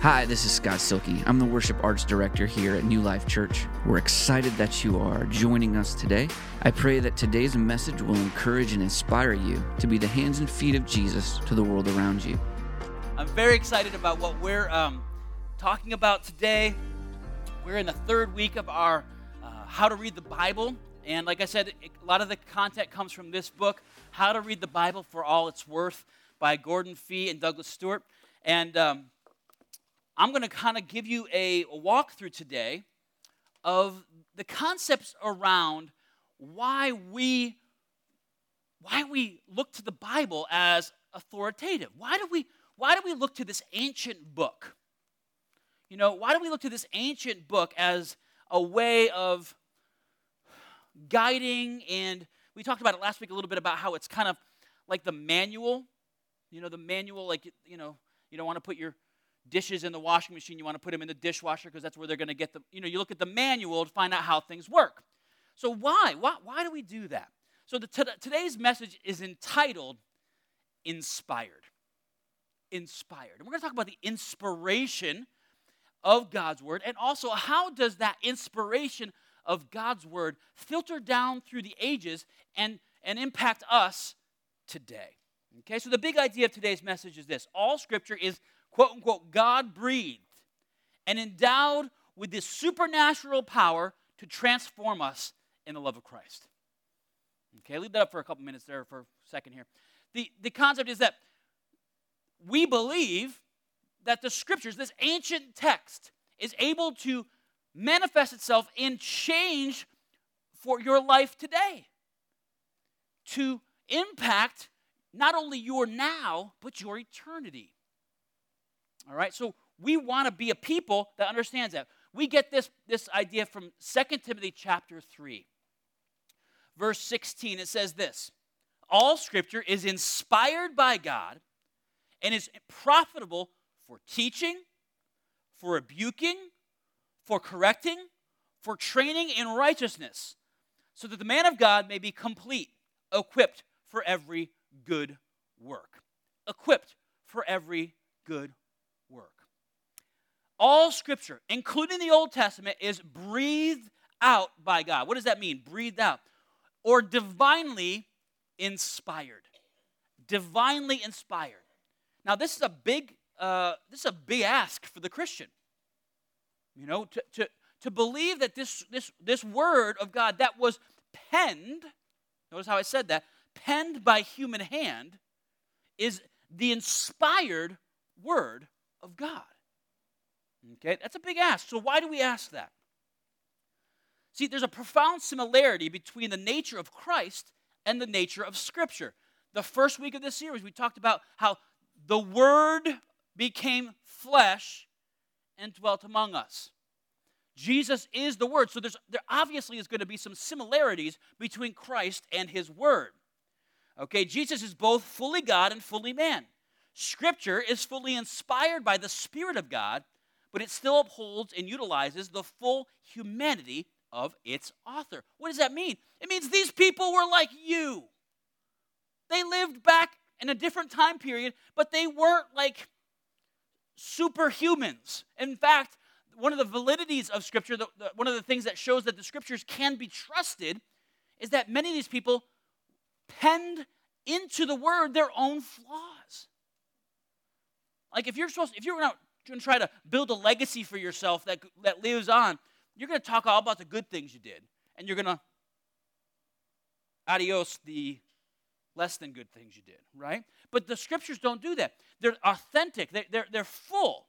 Hi, this is Scott Silky. I'm the worship arts director here at New Life Church. We're excited that you are joining us today. I pray that today's message will encourage and inspire you to be the hands and feet of Jesus to the world around you. I'm very excited about what we're um, talking about today. We're in the third week of our uh, How to Read the Bible. And like I said, a lot of the content comes from this book, How to Read the Bible for All It's Worth by Gordon Fee and Douglas Stuart. And um, I'm going to kind of give you a walkthrough today of the concepts around why we why we look to the Bible as authoritative. Why do we why do we look to this ancient book? You know, why do we look to this ancient book as a way of guiding and we talked about it last week a little bit about how it's kind of like the manual. You know, the manual like you know, you don't want to put your dishes in the washing machine, you want to put them in the dishwasher because that's where they're going to get them. You know, you look at the manual to find out how things work. So why? Why, why do we do that? So the, today's message is entitled Inspired. Inspired. And we're going to talk about the inspiration of God's word and also how does that inspiration of God's word filter down through the ages and, and impact us today. Okay, so the big idea of today's message is this all scripture is quote unquote, God breathed and endowed with this supernatural power to transform us in the love of Christ. Okay, leave that up for a couple minutes there for a second here. The, the concept is that we believe that the scriptures, this ancient text, is able to manifest itself in change for your life today, to impact not only your now, but your eternity. All right, so we want to be a people that understands that. We get this, this idea from 2 Timothy chapter 3, verse 16. It says this All scripture is inspired by God and is profitable for teaching, for rebuking, for correcting, for training in righteousness, so that the man of God may be complete, equipped for every good work. Equipped for every good. All scripture, including the Old Testament, is breathed out by God. What does that mean? Breathed out. Or divinely inspired. Divinely inspired. Now, this is a big, uh, this is a big ask for the Christian. You know, to, to, to believe that this, this, this word of God that was penned, notice how I said that, penned by human hand, is the inspired word of God. Okay, that's a big ask. So, why do we ask that? See, there's a profound similarity between the nature of Christ and the nature of Scripture. The first week of this series, we talked about how the Word became flesh and dwelt among us. Jesus is the Word. So, there's, there obviously is going to be some similarities between Christ and His Word. Okay, Jesus is both fully God and fully man. Scripture is fully inspired by the Spirit of God, but it still upholds and utilizes the full humanity of its author. What does that mean? It means these people were like you. They lived back in a different time period, but they weren't like superhumans. In fact, one of the validities of Scripture, the, the, one of the things that shows that the Scriptures can be trusted, is that many of these people penned into the Word their own flaws. Like if you're supposed, if you're going to try to build a legacy for yourself that that lives on, you're going to talk all about the good things you did, and you're going to adios the less than good things you did, right? But the scriptures don't do that. They're authentic. They're, they're, they're full.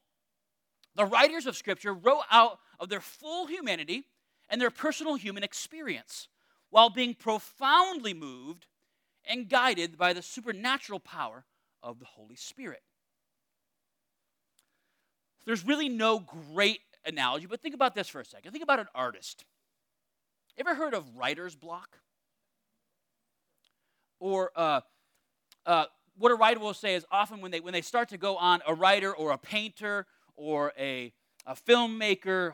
The writers of scripture wrote out of their full humanity and their personal human experience while being profoundly moved and guided by the supernatural power of the Holy Spirit. There's really no great analogy, but think about this for a second. Think about an artist. Ever heard of writer's block? Or uh, uh, what a writer will say is often when they, when they start to go on, a writer or a painter or a, a filmmaker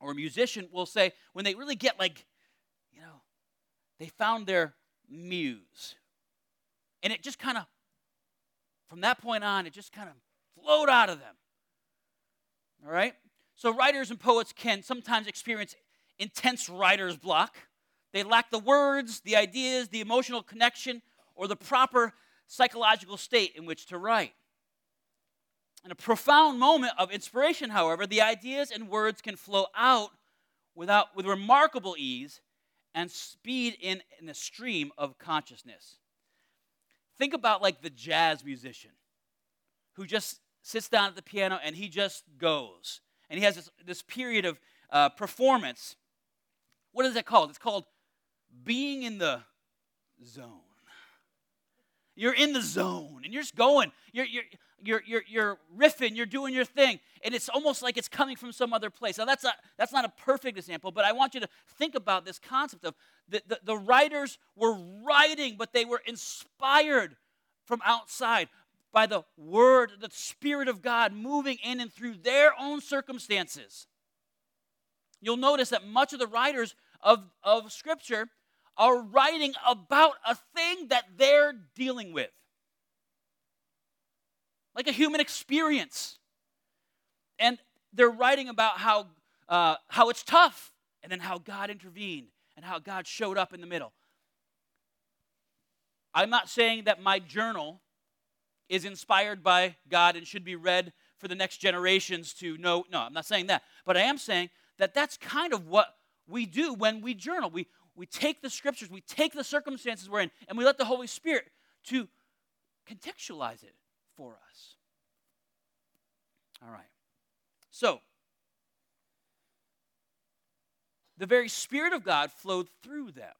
or a musician will say, when they really get like, you know, they found their muse. And it just kind of, from that point on, it just kind of flowed out of them All right? So, writers and poets can sometimes experience intense writer's block. They lack the words, the ideas, the emotional connection, or the proper psychological state in which to write. In a profound moment of inspiration, however, the ideas and words can flow out without, with remarkable ease and speed in, in stream of consciousness. Think about like the jazz musician who just sits down at the piano and he just goes. And he has this, this period of uh, performance. What is that called? It's called being in the zone. You're in the zone and you're just going. You're, you're, you're, you're, you're riffing, you're doing your thing, and it's almost like it's coming from some other place. Now, that's not, that's not a perfect example, but I want you to think about this concept of the, the, the writers were writing, but they were inspired from outside by the Word, the Spirit of God moving in and through their own circumstances. You'll notice that much of the writers of, of Scripture are writing about a thing that they're dealing with, like a human experience. And they're writing about how, uh, how it's tough, and then how God intervened, and how God showed up in the middle. I'm not saying that my journal is inspired by God and should be read for the next generations to know. No, I'm not saying that. But I am saying that that's kind of what we do when we journal. We, we take the scriptures, we take the circumstances we're in, and we let the Holy Spirit to contextualize it for us. All right. So, the very Spirit of God flowed through them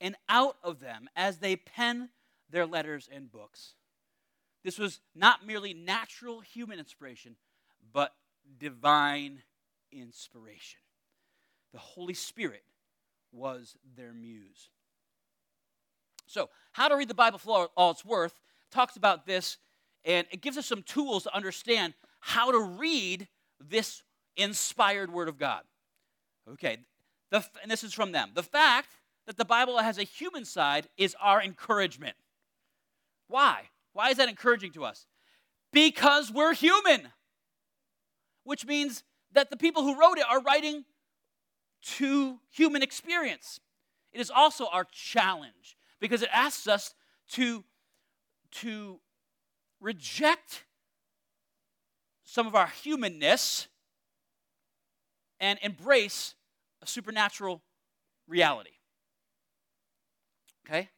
and out of them as they pen their letters and books. This was not merely natural human inspiration, but divine inspiration. The Holy Spirit was their muse. So, how to read the Bible for all it's worth talks about this, and it gives us some tools to understand how to read this inspired Word of God. Okay, the, and this is from them. The fact that the Bible has a human side is our encouragement. Why? Why is that encouraging to us? Because we're human, which means that the people who wrote it are writing to human experience. It is also our challenge because it asks us to, to reject some of our humanness and embrace a supernatural reality. Okay?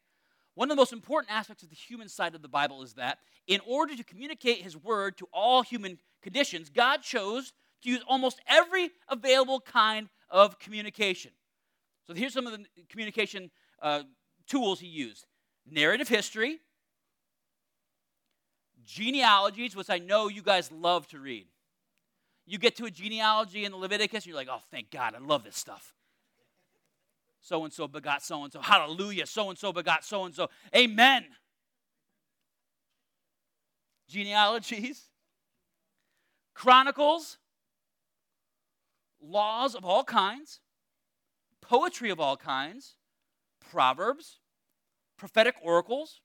One of the most important aspects of the human side of the Bible is that in order to communicate his word to all human conditions, God chose to use almost every available kind of communication. So here's some of the communication uh, tools he used narrative history, genealogies, which I know you guys love to read. You get to a genealogy in Leviticus, and you're like, oh, thank God, I love this stuff. So and so begot so and so. Hallelujah. So and so begot so and so. Amen. Genealogies, chronicles, laws of all kinds, poetry of all kinds, proverbs, prophetic oracles,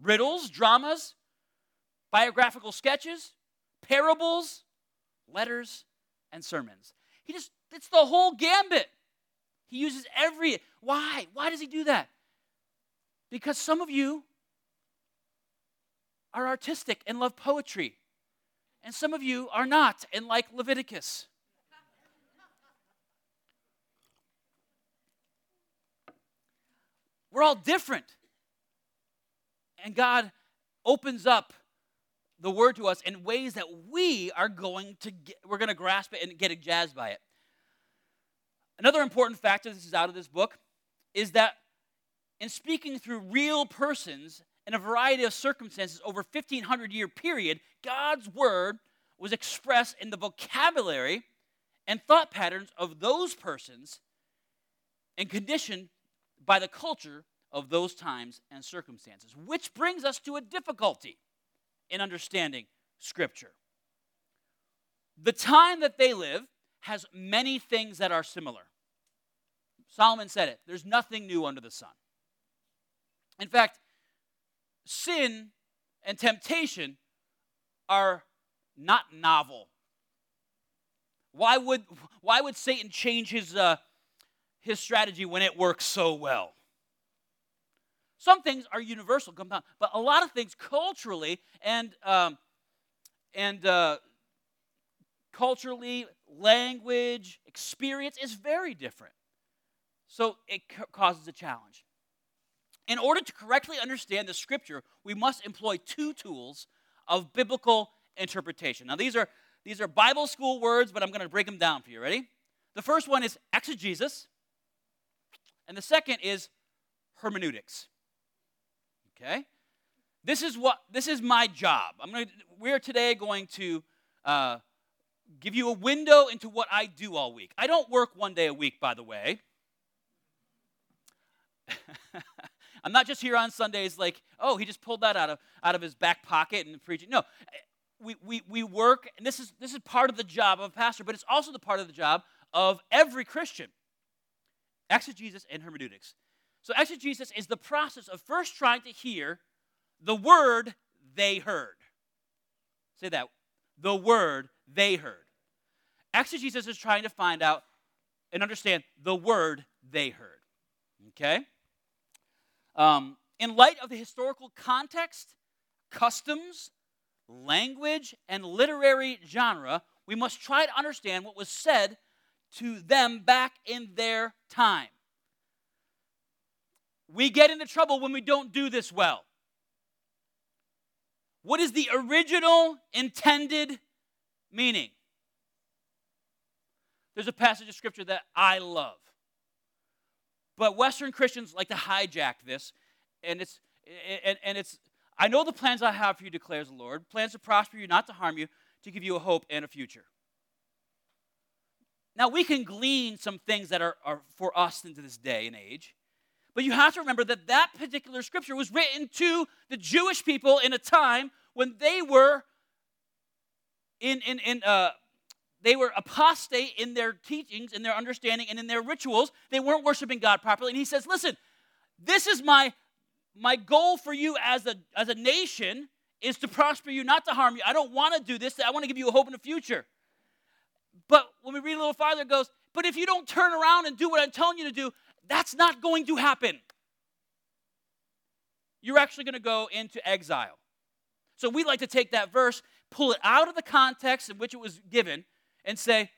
riddles, dramas, biographical sketches, parables, letters, and sermons. He just, it's the whole gambit. He uses every. Why? Why does he do that? Because some of you are artistic and love poetry, and some of you are not and like Leviticus. We're all different. And God opens up the word to us in ways that we are going to get, we're going to grasp it and get jazzed by it. Another important factor, this is out of this book, is that in speaking through real persons in a variety of circumstances over 1500 year period, God's word was expressed in the vocabulary and thought patterns of those persons and conditioned by the culture of those times and circumstances, which brings us to a difficulty in understanding Scripture. The time that they live has many things that are similar. Solomon said it there's nothing new under the sun. In fact, sin and temptation are not novel. Why would, why would Satan change his, uh, his strategy when it works so well? Some things are universal, but a lot of things culturally and, um, and uh, culturally, language, experience is very different. So it causes a challenge. In order to correctly understand the scripture, we must employ two tools of biblical interpretation. Now, these are, these are Bible school words, but I'm going to break them down for you. Ready? The first one is exegesis, and the second is hermeneutics. Okay? This is what this is my job. I'm going to, we're today going to uh, give you a window into what I do all week. I don't work one day a week, by the way. I'm not just here on Sundays like, oh, he just pulled that out of, out of his back pocket and preaching. No, we, we, we work, and this is, this is part of the job of a pastor, but it's also the part of the job of every Christian exegesis and hermeneutics. So, exegesis is the process of first trying to hear the word they heard. Say that the word they heard. Exegesis is trying to find out and understand the word they heard. Okay? Um, in light of the historical context, customs, language, and literary genre, we must try to understand what was said to them back in their time. We get into trouble when we don't do this well. What is the original intended meaning? There's a passage of scripture that I love. But Western Christians like to hijack this, and it's and, and it's I know the plans I have for you, declares the Lord, plans to prosper you, not to harm you, to give you a hope and a future. Now we can glean some things that are, are for us into this day and age. But you have to remember that that particular scripture was written to the Jewish people in a time when they were in, in, in uh, they were apostate in their teachings, in their understanding, and in their rituals. They weren't worshiping God properly. And he says, listen, this is my, my goal for you as a, as a nation is to prosper you, not to harm you. I don't want to do this. I want to give you a hope in the future. But when we read a little farther, it goes, but if you don't turn around and do what I'm telling you to do, that's not going to happen. You're actually going to go into exile. So we like to take that verse, pull it out of the context in which it was given, and say,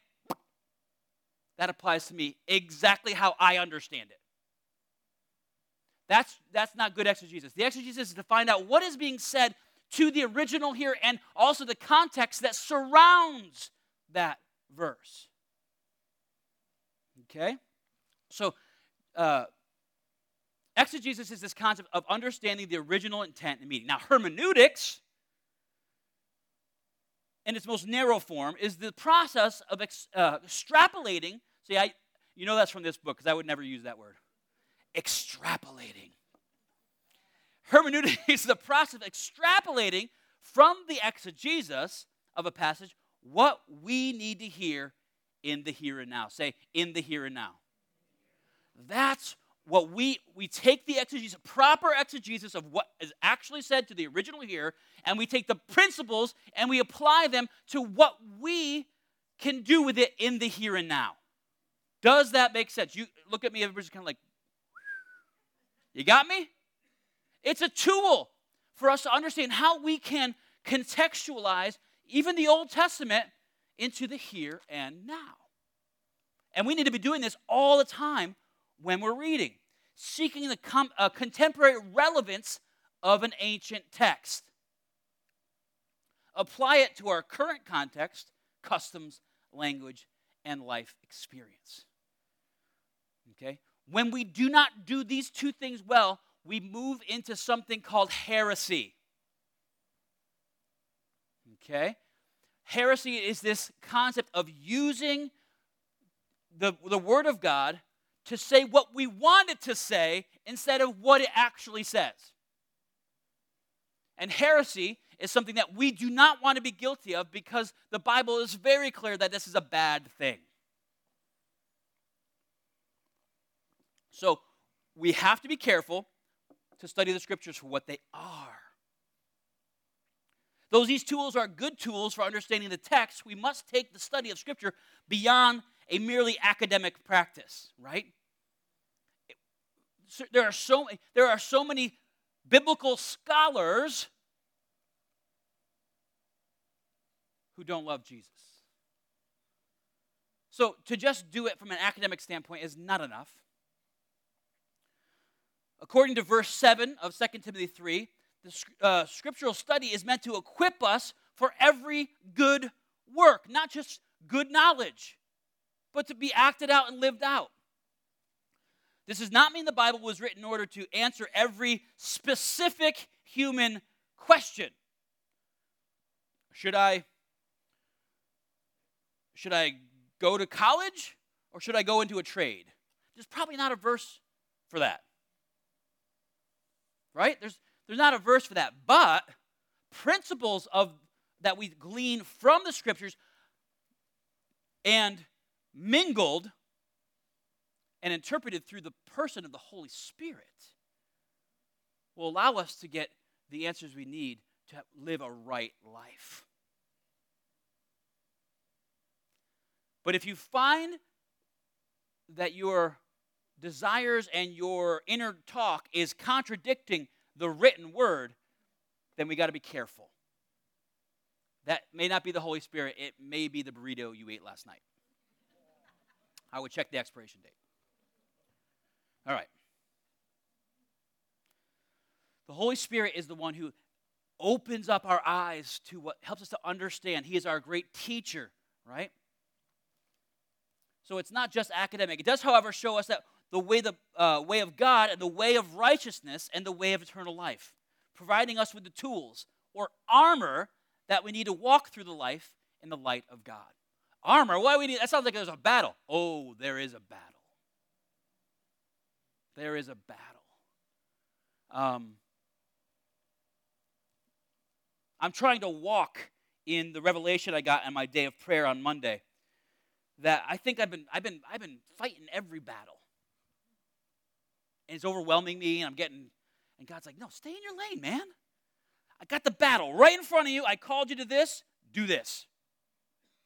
that applies to me exactly how I understand it. That's, that's not good exegesis. The exegesis is to find out what is being said to the original here and also the context that surrounds that verse. Okay? So, uh, exegesis is this concept of understanding the original intent and meaning. Now, hermeneutics in its most narrow form, is the process of ex, uh, extrapolating. See, I, you know that's from this book because I would never use that word. Extrapolating. Hermeneutics is the process of extrapolating from the exegesis of a passage what we need to hear in the here and now. Say, in the here and now. That's what we we take the exegesis, proper exegesis of what is actually said to the original here, and we take the principles and we apply them to what we can do with it in the here and now. Does that make sense? You look at me, everybody's kind of like, you got me? It's a tool for us to understand how we can contextualize even the Old Testament into the here and now. And we need to be doing this all the time when we're reading, seeking the com- uh, contemporary relevance of an ancient text. Apply it to our current context, customs, language, and life experience. Okay? When we do not do these two things well, we move into something called heresy. Okay? Heresy is this concept of using the, the Word of God to say what we want it to say instead of what it actually says. And heresy is something that we do not want to be guilty of because the Bible is very clear that this is a bad thing. So we have to be careful to study the scriptures for what they are. Though these tools are good tools for understanding the text, we must take the study of Scripture beyond a merely academic practice, right? There are so, there are so many biblical scholars who don't love Jesus. So to just do it from an academic standpoint is not enough. According to verse 7 of 2 Timothy 3, the uh, scriptural study is meant to equip us for every good work, not just good knowledge, but to be acted out and lived out. This does not mean the Bible was written in order to answer every specific human question. Should I should I go to college or should I go into a trade? There's probably not a verse for that. Right? There's there's not a verse for that, but principles of that we glean from the scriptures and mingled and interpreted through the person of the Holy Spirit will allow us to get the answers we need to live a right life. But if you find that your desires and your inner talk is contradicting the written word, then we got to be careful. That may not be the Holy Spirit, it may be the burrito you ate last night. I would check the expiration date. All right. The Holy Spirit is the one who opens up our eyes to what helps us to understand. He is our great teacher, right? So it's not just academic. It does, however, show us that the way, the, uh, way of God and the way of righteousness and the way of eternal life, providing us with the tools or armor that we need to walk through the life in the light of God. Armor, why we need that sounds like there's a battle. Oh, there is a battle. There is a battle. Um, I'm trying to walk in the revelation I got on my day of prayer on Monday. That I think I've been I've been I've been fighting every battle and it's overwhelming me, and I'm getting, and God's like, no, stay in your lane, man. I got the battle right in front of you. I called you to this, do this.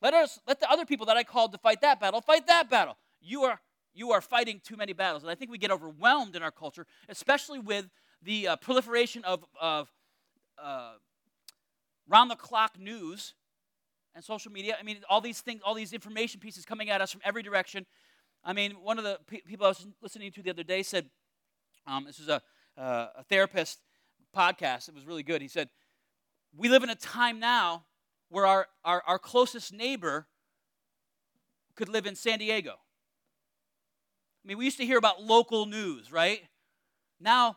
Let us let the other people that I called to fight that battle fight that battle. You are you are fighting too many battles, and I think we get overwhelmed in our culture, especially with the uh, proliferation of of uh, round the clock news and social media. I mean, all these things, all these information pieces coming at us from every direction. I mean, one of the pe- people I was listening to the other day said um, this was a, uh, a therapist podcast. It was really good. He said, We live in a time now where our, our, our closest neighbor could live in San Diego. I mean, we used to hear about local news, right? Now,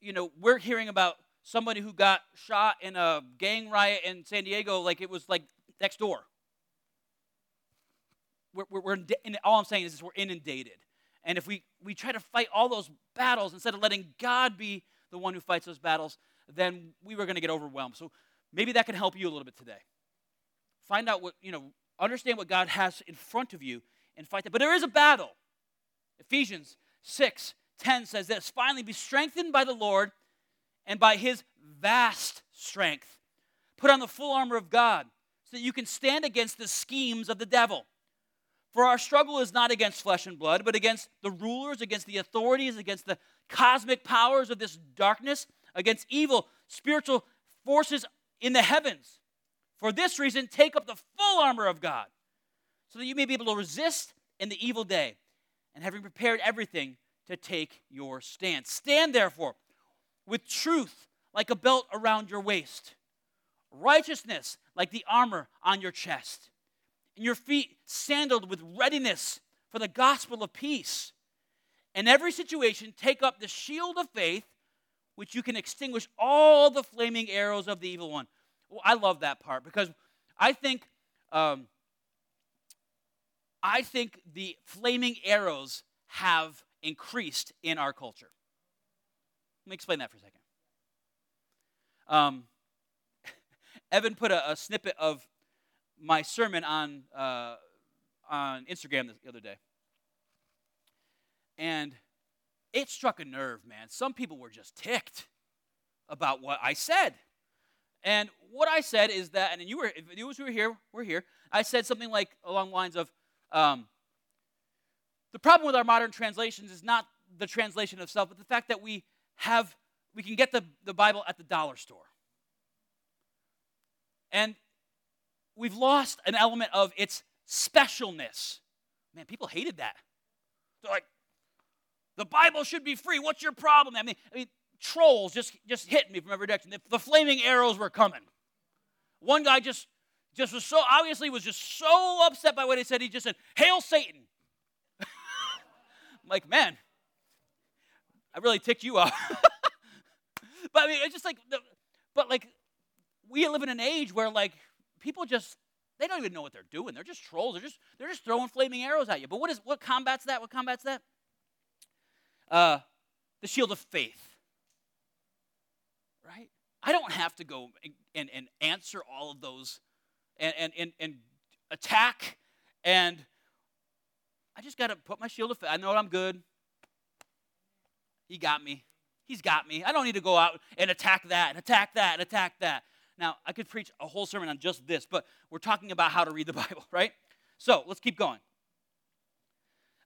you know, we're hearing about somebody who got shot in a gang riot in San Diego like it was like next door. We're, we're, we're all I'm saying is we're inundated. And if we, we try to fight all those battles instead of letting God be the one who fights those battles, then we were going to get overwhelmed. So maybe that can help you a little bit today. Find out what, you know, understand what God has in front of you and fight that. But there is a battle. Ephesians 6 10 says this Finally, be strengthened by the Lord and by his vast strength. Put on the full armor of God so that you can stand against the schemes of the devil. For our struggle is not against flesh and blood, but against the rulers, against the authorities, against the cosmic powers of this darkness, against evil spiritual forces in the heavens. For this reason, take up the full armor of God, so that you may be able to resist in the evil day, and having prepared everything to take your stand. Stand therefore with truth like a belt around your waist, righteousness like the armor on your chest and your feet sandaled with readiness for the gospel of peace. In every situation, take up the shield of faith, which you can extinguish all the flaming arrows of the evil one. Well, I love that part because I think, um, I think the flaming arrows have increased in our culture. Let me explain that for a second. Um, Evan put a, a, snippet of my sermon on, uh, on Instagram the other day. And it struck a nerve, man. Some people were just ticked about what I said. And what I said is that, and you were, if you were here, we're here. I said something like along the lines of, um, the problem with our modern translations is not the translation of self, but the fact that we have, we can get the, the Bible at the dollar store. And we've lost an element of its specialness. Man, people hated that. They're like, the Bible should be free. What's your problem? I mean, I mean trolls just, just hit me from every direction. The, the flaming arrows were coming. One guy just, just was so, obviously was just so upset by what he said, he just said, Hail Satan. Like, man, I really ticked you off. but I mean, it's just like, but like, we live in an age where like people just they don't even know what they're doing. They're just trolls. They're just they're just throwing flaming arrows at you. But what is what combats that? What combats that? Uh, the shield of faith. Right? I don't have to go and, and, and answer all of those and, and, and, and attack and I just got to put my shield of faith. I know I'm good. He got me. He's got me. I don't need to go out and attack that and attack that and attack that. Now, I could preach a whole sermon on just this, but we're talking about how to read the Bible, right? So let's keep going.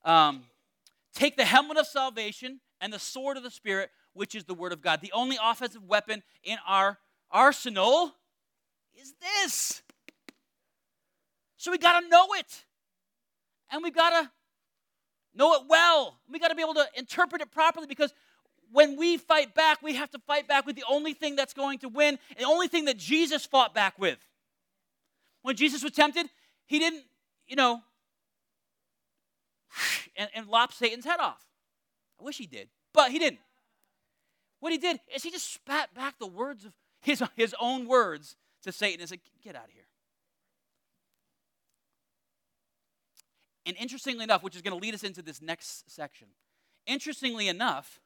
Um, take the helmet of salvation and the sword of the Spirit, which is the Word of God. The only offensive weapon in our arsenal is this. So we got to know it. And we got to know it well. We got to be able to interpret it properly because when we fight back, we have to fight back with the only thing that's going to win, the only thing that Jesus fought back with. When Jesus was tempted, he didn't, you know, and, and lop Satan's head off. I wish he did, but he didn't. What he did is he just spat back the words of his, his own words to Satan and said, Get out of here. And interestingly enough, which is going to lead us into this next section, interestingly enough,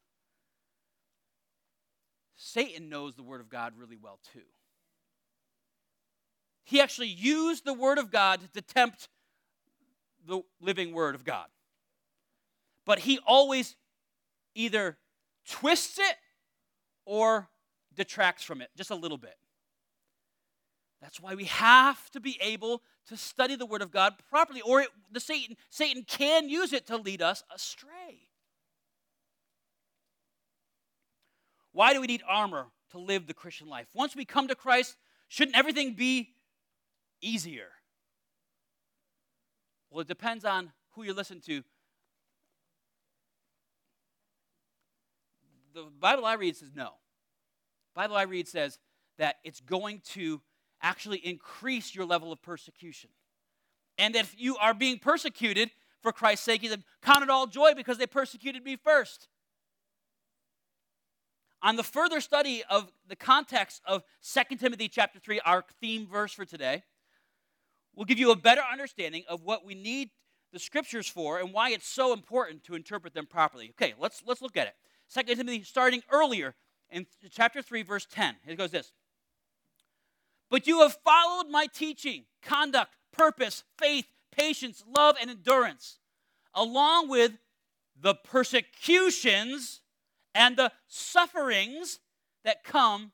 Satan knows the Word of God really well too. He actually used the Word of God to tempt the living Word of God. But he always either twists it or detracts from it just a little bit. That's why we have to be able to study the Word of God properly, or it, the Satan, Satan can use it to lead us astray. Why do we need armor to live the Christian life? Once we come to Christ, shouldn't everything be easier? Well, it depends on who you listen to. The Bible I read says no. The Bible I read says that it's going to actually increase your level of persecution. And if you are being persecuted for Christ's sake, he said, Count it all joy because they persecuted me first on the further study of the context of 2 Timothy chapter 3, our theme verse for today, will give you a better understanding of what we need the scriptures for and why it's so important to interpret them properly. Okay, let's, let's look at it. 2 Timothy, starting earlier in chapter 3, verse 10. It goes this But you have followed my teaching, conduct, purpose, faith, patience, love, and endurance, along with the persecutions and the sufferings that come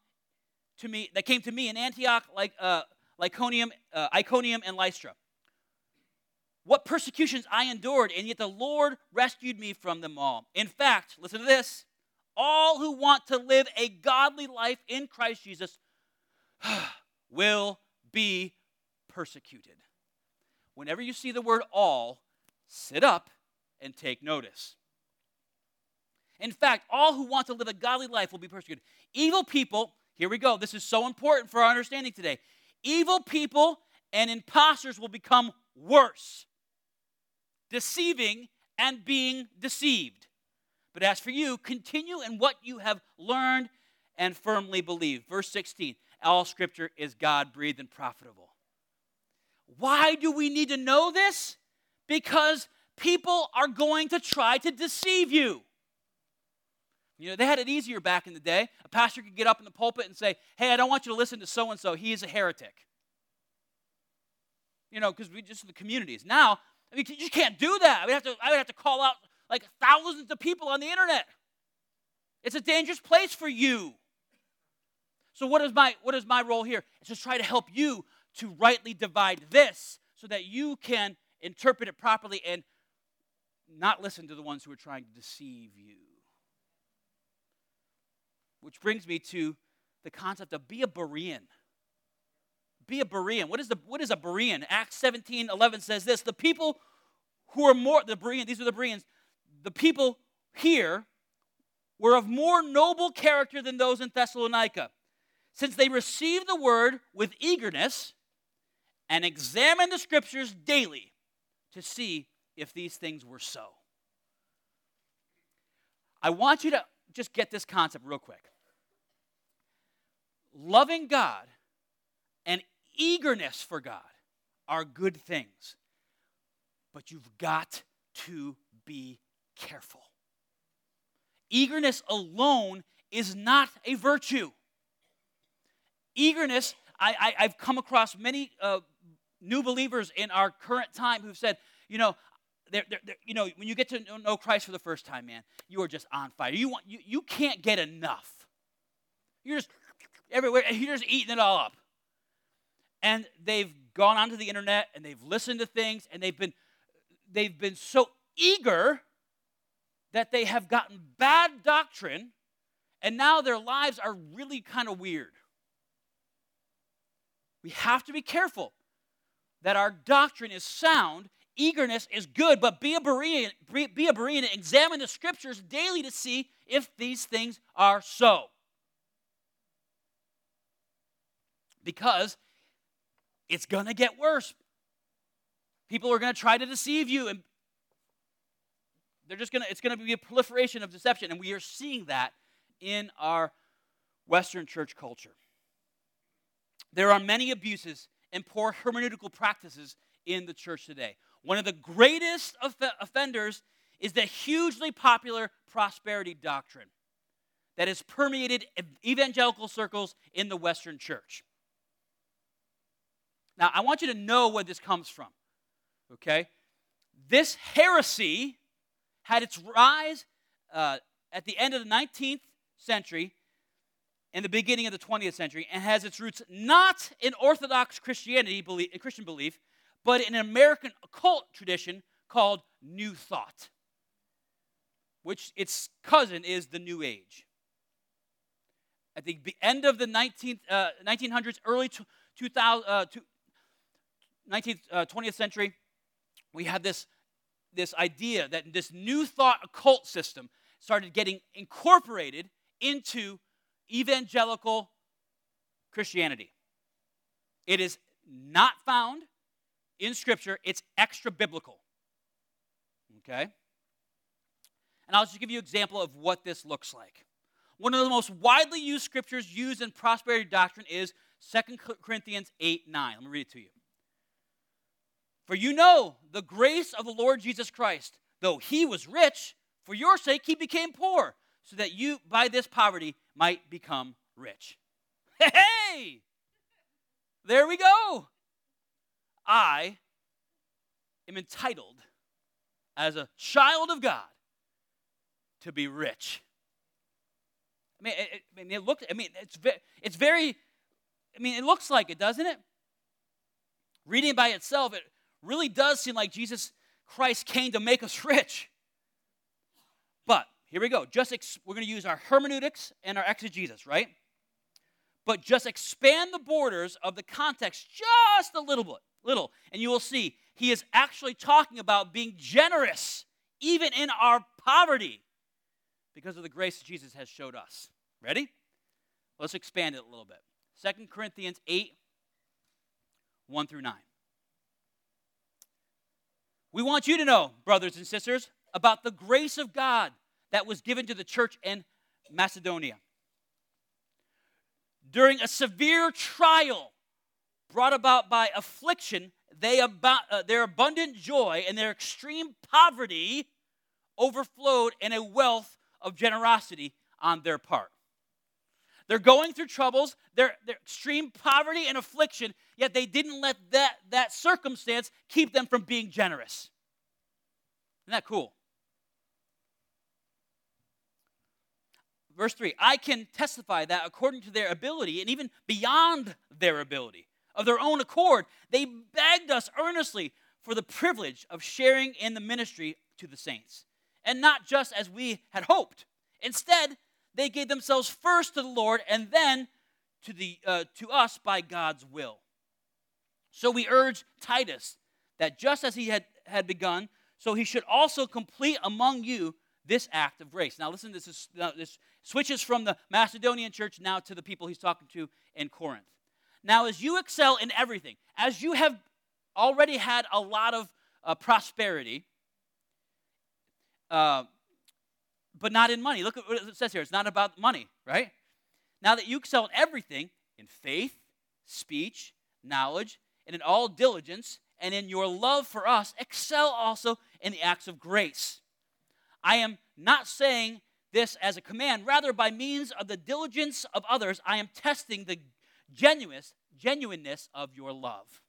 to me that came to me in Antioch, like uh, Lyconium, uh, Iconium, and Lystra. What persecutions I endured, and yet the Lord rescued me from them all. In fact, listen to this: all who want to live a godly life in Christ Jesus will be persecuted. Whenever you see the word all, sit up and take notice. In fact, all who want to live a godly life will be persecuted. Evil people, here we go, this is so important for our understanding today. Evil people and impostors will become worse, deceiving and being deceived. But as for you, continue in what you have learned and firmly believe. Verse 16 All scripture is God breathed and profitable. Why do we need to know this? Because people are going to try to deceive you. You know, they had it easier back in the day. A pastor could get up in the pulpit and say, Hey, I don't want you to listen to so and so. He is a heretic. You know, because we just the communities. Now, I mean, you can't do that. I would, have to, I would have to call out like thousands of people on the internet. It's a dangerous place for you. So what is my what is my role here? It's just try to help you to rightly divide this so that you can interpret it properly and not listen to the ones who are trying to deceive you. Which brings me to the concept of be a Berean. Be a Berean. What is, the, what is a Berean? Acts 17 11 says this The people who are more, the Bereans, these are the Bereans, the people here were of more noble character than those in Thessalonica, since they received the word with eagerness and examined the scriptures daily to see if these things were so. I want you to just get this concept real quick. Loving God and eagerness for God are good things, but you've got to be careful. Eagerness alone is not a virtue. Eagerness, I, have come across many uh, new believers in our current time who've said, you know, they're, they're, they're, you know, when you get to know Christ for the first time, man, you are just on fire. You, want, you, you can't get enough. You're just everywhere, you're just eating it all up. And they've gone onto the internet and they've listened to things and they've been, they've been so eager that they have gotten bad doctrine and now their lives are really kind of weird. We have to be careful that our doctrine is sound. Eagerness is good, but be a Berean, be a Berean and examine the scriptures daily to see if these things are so. Because it's going to get worse. People are going to try to deceive you and they're just going to it's going to be a proliferation of deception and we are seeing that in our western church culture. There are many abuses and poor hermeneutical practices in the church today. One of the greatest offenders is the hugely popular prosperity doctrine that has permeated evangelical circles in the Western church. Now, I want you to know where this comes from, okay? This heresy had its rise uh, at the end of the 19th century in the beginning of the 20th century and has its roots not in Orthodox Christianity, belief, Christian belief, but in an American occult tradition called New Thought, which its cousin is the New Age. At the end of the 19th, uh, 1900s, early 2000, uh, 19th, uh, 20th century, we had this, this idea that this New Thought occult system started getting incorporated into evangelical Christianity. It is not found in Scripture, it's extra biblical. Okay? And I'll just give you an example of what this looks like. One of the most widely used scriptures used in prosperity doctrine is 2 Corinthians 8 9. Let me read it to you. For you know the grace of the Lord Jesus Christ, though he was rich, for your sake he became poor, so that you by this poverty might become rich. Hey! There we go. I am entitled as a child of God to be rich. I mean, it, I mean, it I mean, it's, it's very, I mean, it looks like it, doesn't it? Reading by itself, it really does seem like Jesus Christ came to make us rich. But here we go. Just ex- we're going to use our hermeneutics and our exegesis, right? But just expand the borders of the context just a little bit, little, and you will see he is actually talking about being generous even in our poverty because of the grace Jesus has showed us. Ready? Let's expand it a little bit. Second Corinthians 8 1 through 9. We want you to know, brothers and sisters, about the grace of God that was given to the church in Macedonia. During a severe trial brought about by affliction, they about, uh, their abundant joy and their extreme poverty overflowed in a wealth of generosity on their part. They're going through troubles, their, their extreme poverty and affliction, yet they didn't let that, that circumstance keep them from being generous. Isn't that cool? Verse 3 I can testify that according to their ability and even beyond their ability, of their own accord, they begged us earnestly for the privilege of sharing in the ministry to the saints. And not just as we had hoped. Instead, they gave themselves first to the Lord and then to, the, uh, to us by God's will. So we urge Titus that just as he had, had begun, so he should also complete among you this act of grace. Now, listen, this, is, this switches from the Macedonian church now to the people he's talking to in Corinth. Now, as you excel in everything, as you have already had a lot of uh, prosperity, uh, but not in money. Look at what it says here. It's not about money, right? Now that you excel in everything, in faith, speech, knowledge, and in all diligence, and in your love for us, excel also in the acts of grace. I am not saying this as a command, rather, by means of the diligence of others, I am testing the genuineness, genuineness of your love.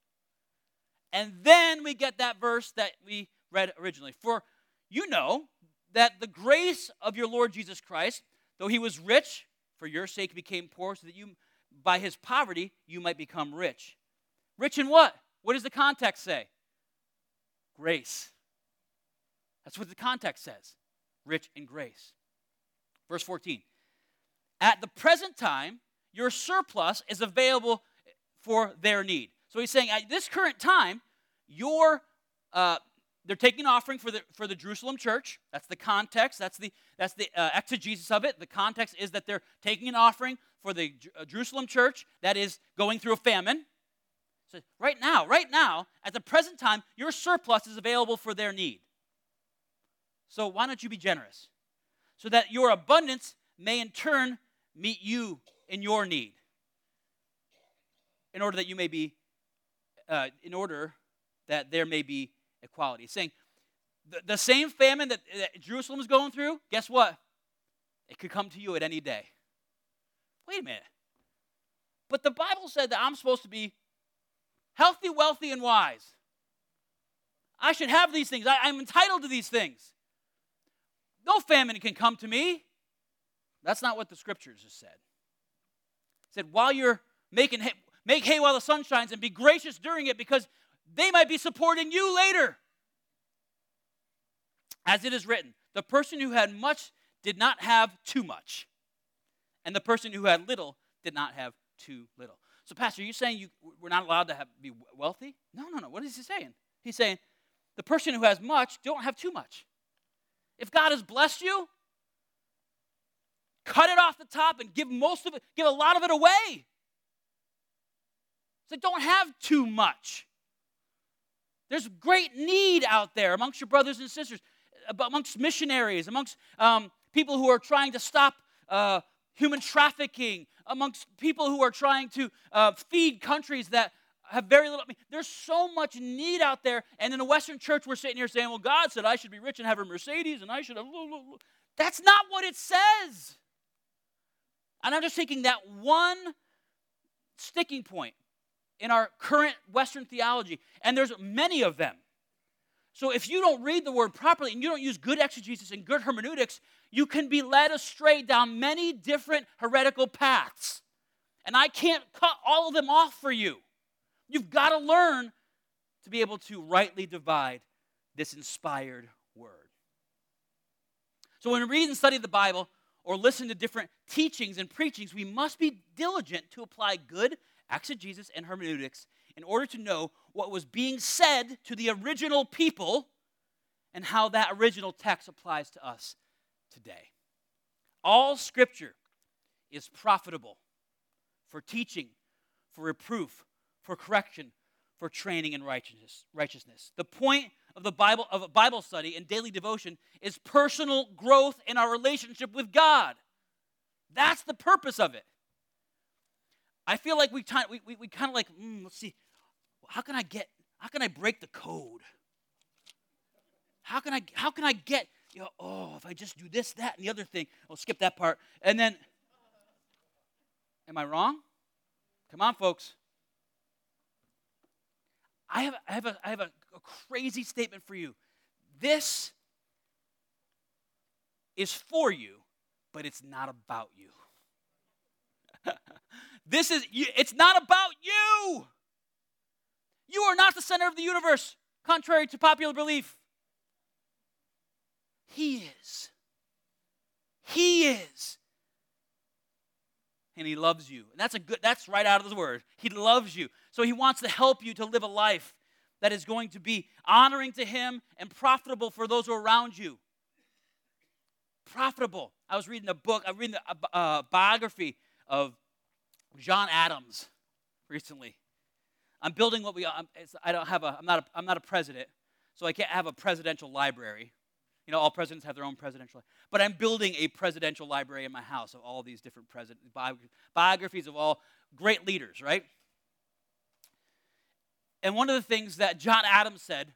And then we get that verse that we read originally. For you know that the grace of your Lord Jesus Christ, though he was rich, for your sake became poor, so that you, by his poverty, you might become rich. Rich in what? What does the context say? Grace. That's what the context says. Rich in grace. Verse 14. At the present time, your surplus is available for their need. So he's saying, at this current time, your uh, they're taking an offering for the for the Jerusalem church. That's the context. That's the that's the uh, exegesis of it. The context is that they're taking an offering for the uh, Jerusalem church that is going through a famine. So right now, right now, at the present time, your surplus is available for their need. So why don't you be generous, so that your abundance may in turn meet you in your need, in order that you may be, uh, in order that there may be equality. saying the, the same famine that, that Jerusalem is going through, guess what? It could come to you at any day. Wait a minute. But the Bible said that I'm supposed to be healthy, wealthy, and wise. I should have these things. I, am entitled to these things. No famine can come to me. That's not what the scriptures have said. It said, while you're making hay, make hay while the sun shines and be gracious during it because they might be supporting you later. As it is written, the person who had much did not have too much, and the person who had little did not have too little. So, Pastor, are you saying you, we're not allowed to have, be wealthy? No, no, no. What is he saying? He's saying the person who has much don't have too much. If God has blessed you, cut it off the top and give most of it, give a lot of it away. So don't have too much. There's great need out there amongst your brothers and sisters, amongst missionaries, amongst um, people who are trying to stop uh, human trafficking, amongst people who are trying to uh, feed countries that have very little. I mean, there's so much need out there. And in the Western church, we're sitting here saying, well, God said I should be rich and have a Mercedes and I should have. That's not what it says. And I'm just taking that one sticking point in our current Western theology, and there's many of them. So if you don't read the word properly and you don't use good exegesis and good hermeneutics, you can be led astray down many different heretical paths. And I can't cut all of them off for you. You've got to learn to be able to rightly divide this inspired word. So when we read and study the Bible or listen to different teachings and preachings, we must be diligent to apply good exegesis and hermeneutics in order to know what was being said to the original people and how that original text applies to us today. All scripture is profitable for teaching, for reproof, for correction, for training in righteousness. righteousness. The point of the Bible of a Bible study and daily devotion is personal growth in our relationship with God. That's the purpose of it. I feel like we, t- we, we, we kind of like, mm, let's see, how can I get, how can I break the code? How can I, how can I get, you know, oh, if I just do this, that, and the other thing, I'll skip that part. And then, am I wrong? Come on, folks. I have, I have, a, I have a, a crazy statement for you. This is for you, but it's not about you. this is, it's not about you. You are not the center of the universe, contrary to popular belief. He is. He is. And he loves you. And that's a good that's right out of the word. He loves you. So he wants to help you to live a life that is going to be honoring to him and profitable for those who are around you. Profitable. I was reading a book, I reading a, a biography of John Adams recently. I'm building what we. I'm, I don't have a. I'm not. A, I'm not a president, so I can't have a presidential library. You know, all presidents have their own presidential. Library. But I'm building a presidential library in my house of all these different president biographies of all great leaders, right? And one of the things that John Adams said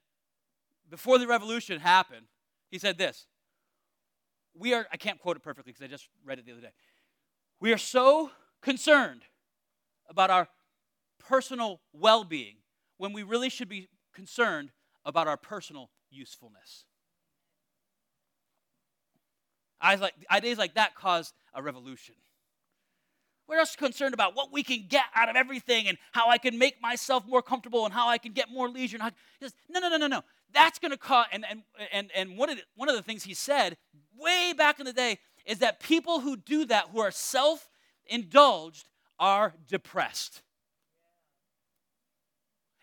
before the revolution happened, he said this. We are, I can't quote it perfectly because I just read it the other day. We are so concerned about our personal well being when we really should be concerned about our personal usefulness. Ideas like that cause a revolution. We're just concerned about what we can get out of everything and how I can make myself more comfortable and how I can get more leisure. And how, no, no, no, no, no. That's going to cause, and, and, and, and one, of the, one of the things he said way back in the day is that people who do that, who are self indulged, are depressed.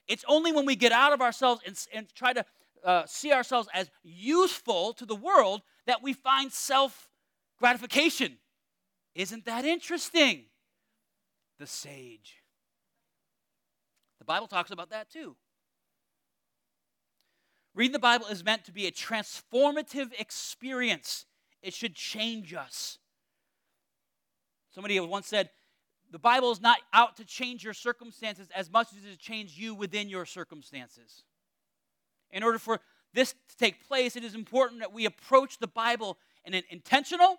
It's only when we get out of ourselves and, and try to uh, see ourselves as useful to the world that we find self gratification. Isn't that interesting? The sage. The Bible talks about that too. Reading the Bible is meant to be a transformative experience, it should change us. Somebody once said, the Bible is not out to change your circumstances as much as it has changed you within your circumstances. In order for this to take place, it is important that we approach the Bible in an intentional,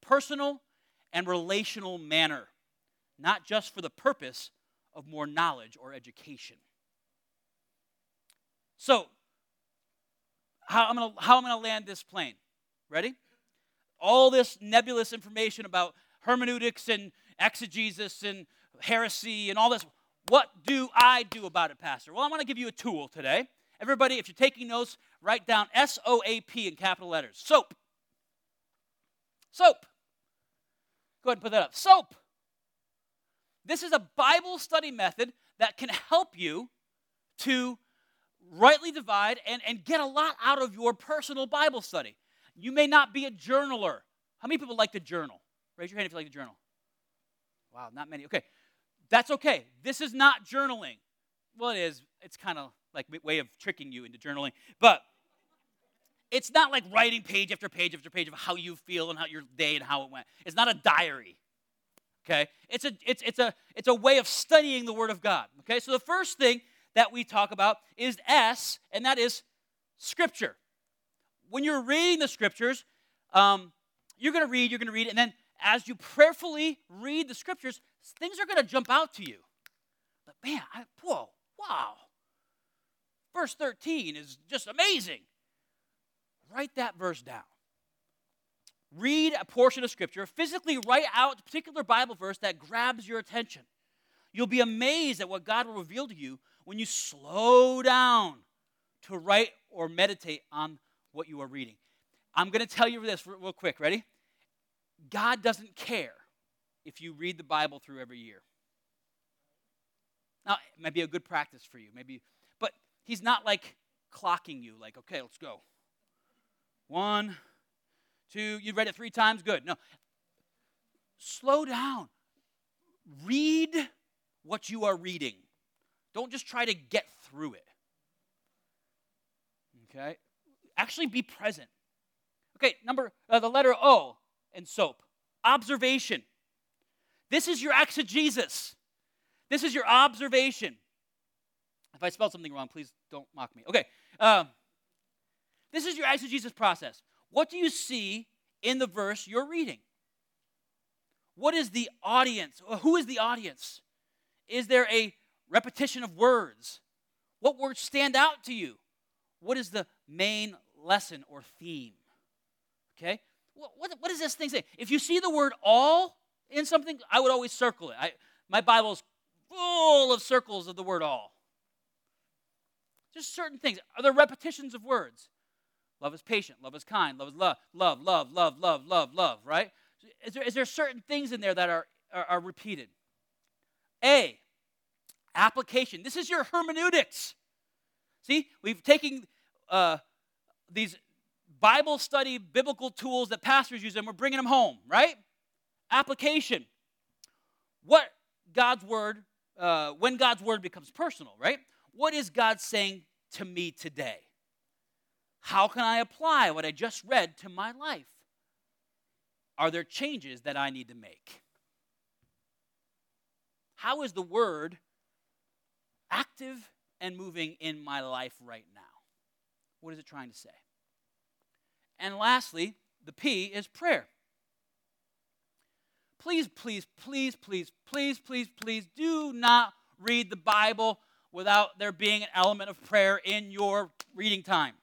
personal, and relational manner, not just for the purpose of more knowledge or education. So, how I'm gonna, how I'm gonna land this plane. Ready? All this nebulous information about hermeneutics and exegesis and heresy and all this. What do I do about it, Pastor? Well, I want to give you a tool today. Everybody, if you're taking notes, write down S O A P in capital letters. Soap. Soap. Go ahead and put that up. Soap. This is a Bible study method that can help you to rightly divide and, and get a lot out of your personal Bible study. You may not be a journaler. How many people like to journal? Raise your hand if you like to journal. Wow, not many. Okay, that's okay. This is not journaling. Well, it is. It's kind of like way of tricking you into journaling, but it's not like writing page after page after page of how you feel and how your day and how it went. It's not a diary. Okay? It's a it's it's a it's a way of studying the word of God. Okay? So the first thing that we talk about is S, and that is scripture. When you're reading the scriptures, um, you're going to read, you're going to read, and then as you prayerfully read the scriptures, things are going to jump out to you. But man, I, whoa, wow. Verse 13 is just amazing. Write that verse down. Read a portion of scripture, physically write out a particular Bible verse that grabs your attention. You'll be amazed at what God will reveal to you when you slow down to write or meditate on what you are reading. I'm going to tell you this real quick. Ready? God doesn't care if you read the Bible through every year. Now, it might be a good practice for you, maybe, He's not like clocking you, like, okay, let's go. One, two, you read it three times, good. No. Slow down. Read what you are reading. Don't just try to get through it. Okay? Actually be present. Okay, number uh, the letter O and soap. Observation. This is your exegesis. This is your observation. If I spelled something wrong, please don't mock me. Okay. Um, this is your exegesis process. What do you see in the verse you're reading? What is the audience? Who is the audience? Is there a repetition of words? What words stand out to you? What is the main lesson or theme? Okay? what, what does this thing say? If you see the word all in something, I would always circle it. I, my Bible's full of circles of the word all. Just certain things. Are there repetitions of words? Love is patient, love is kind, love is love, love, love, love, love, love, love, right? Is there, is there certain things in there that are, are, are repeated? A, application. This is your hermeneutics. See, we've taken uh, these Bible study, biblical tools that pastors use, and we're bringing them home, right? Application. What God's word, uh, when God's word becomes personal, right? What is God saying to me today? How can I apply what I just read to my life? Are there changes that I need to make? How is the word active and moving in my life right now? What is it trying to say? And lastly, the P is prayer. Please, please, please, please, please, please, please do not read the Bible without there being an element of prayer in your reading time.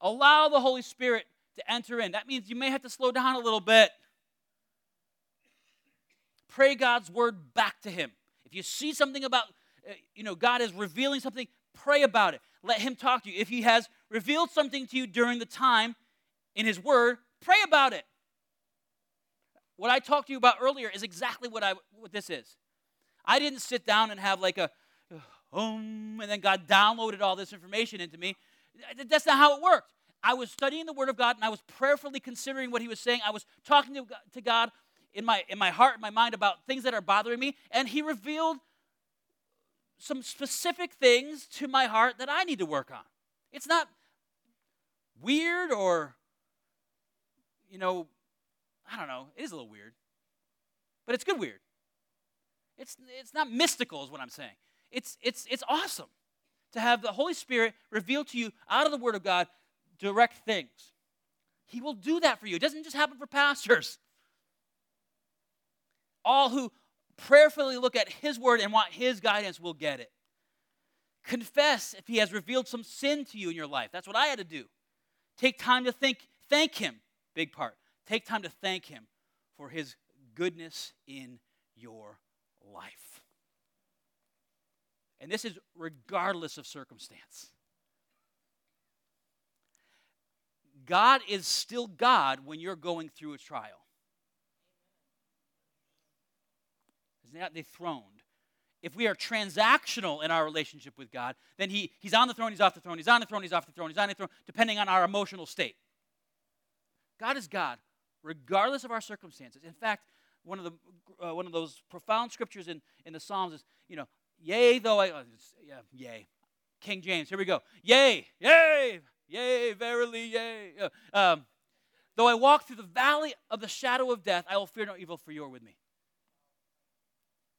Allow the Holy Spirit to enter in. That means you may have to slow down a little bit. Pray God's word back to Him. If you see something about, uh, you know, God is revealing something, pray about it. Let Him talk to you. If He has revealed something to you during the time in His word, pray about it. What I talked to you about earlier is exactly what I what this is. I didn't sit down and have like a um, and then God downloaded all this information into me. That's not how it worked. I was studying the Word of God and I was prayerfully considering what He was saying. I was talking to God in my, in my heart, in my mind about things that are bothering me, and He revealed some specific things to my heart that I need to work on. It's not weird or, you know, I don't know. It is a little weird, but it's good weird. It's, it's not mystical, is what I'm saying. It's, it's, it's awesome to have the Holy Spirit reveal to you out of the Word of God direct things. He will do that for you. It doesn't just happen for pastors. All who prayerfully look at His Word and want His guidance will get it. Confess if He has revealed some sin to you in your life. That's what I had to do. Take time to think, thank Him, big part. Take time to thank Him for His goodness in your life. And this is regardless of circumstance. God is still God when you're going through a trial. He's not that dethroned. If we are transactional in our relationship with God, then he, He's on the throne, He's off the throne, He's on the throne, He's off the throne, He's on the throne, depending on our emotional state. God is God, regardless of our circumstances. In fact, one of, the, uh, one of those profound scriptures in, in the Psalms is, you know, Yea, though I, oh, yeah, yea. King James, here we go. Yea, yea, yea, verily, yea. Um, though I walk through the valley of the shadow of death, I will fear no evil, for you are with me.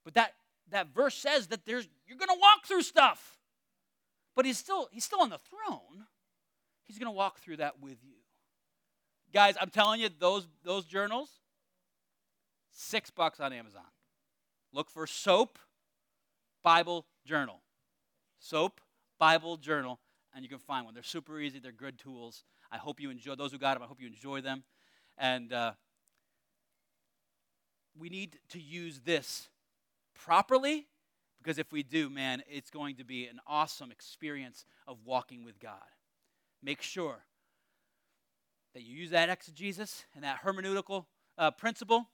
But that, that verse says that there's, you're going to walk through stuff. But he's still, he's still on the throne. He's going to walk through that with you. Guys, I'm telling you, those, those journals, six bucks on Amazon. Look for soap Bible Journal. Soap Bible Journal, and you can find one. They're super easy, they're good tools. I hope you enjoy those who got them. I hope you enjoy them. And uh, we need to use this properly because if we do, man, it's going to be an awesome experience of walking with God. Make sure that you use that exegesis and that hermeneutical uh, principle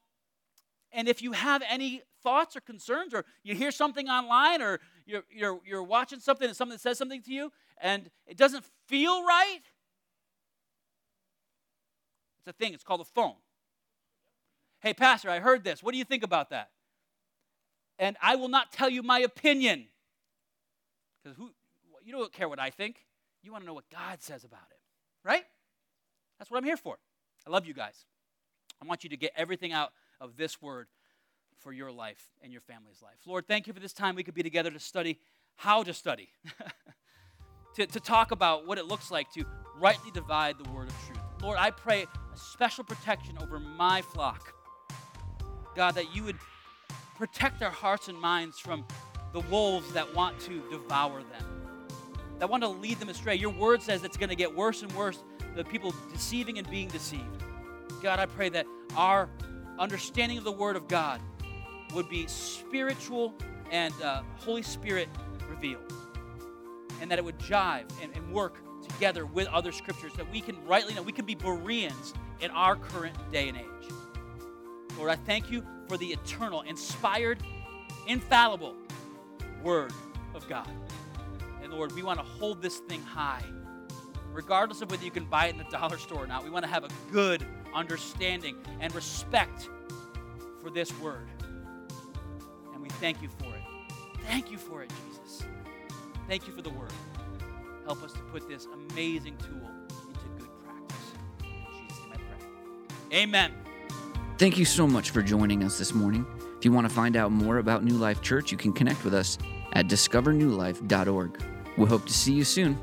and if you have any thoughts or concerns, or you hear something online, or you're, you're, you're watching something and something says something to you, and it doesn't feel right, it's a thing. It's called a phone. Hey, Pastor, I heard this. What do you think about that? And I will not tell you my opinion. Because who you don't care what I think. You want to know what God says about it. Right? That's what I'm here for. I love you guys. I want you to get everything out of this word for your life and your family's life. Lord, thank you for this time we could be together to study how to study, to, to talk about what it looks like to rightly divide the word of truth. Lord, I pray a special protection over my flock. God, that you would protect our hearts and minds from the wolves that want to devour them, that want to lead them astray. Your word says it's going to get worse and worse, the people deceiving and being deceived. God, I pray that our understanding of the Word of God would be spiritual and uh, Holy Spirit revealed. And that it would jive and, and work together with other scriptures that we can rightly know. We can be Bereans in our current day and age. Lord, I thank you for the eternal, inspired, infallible Word of God. And Lord, we want to hold this thing high, regardless of whether you can buy it in the dollar store or not. We want to have a good understanding and respect for this Word. And we thank you for it. Thank you for it, Jesus. Thank you for the Word. Help us to put this amazing tool into good practice. In Jesus' name I pray. Amen. Thank you so much for joining us this morning. If you want to find out more about New Life Church, you can connect with us at discovernewlife.org. We hope to see you soon.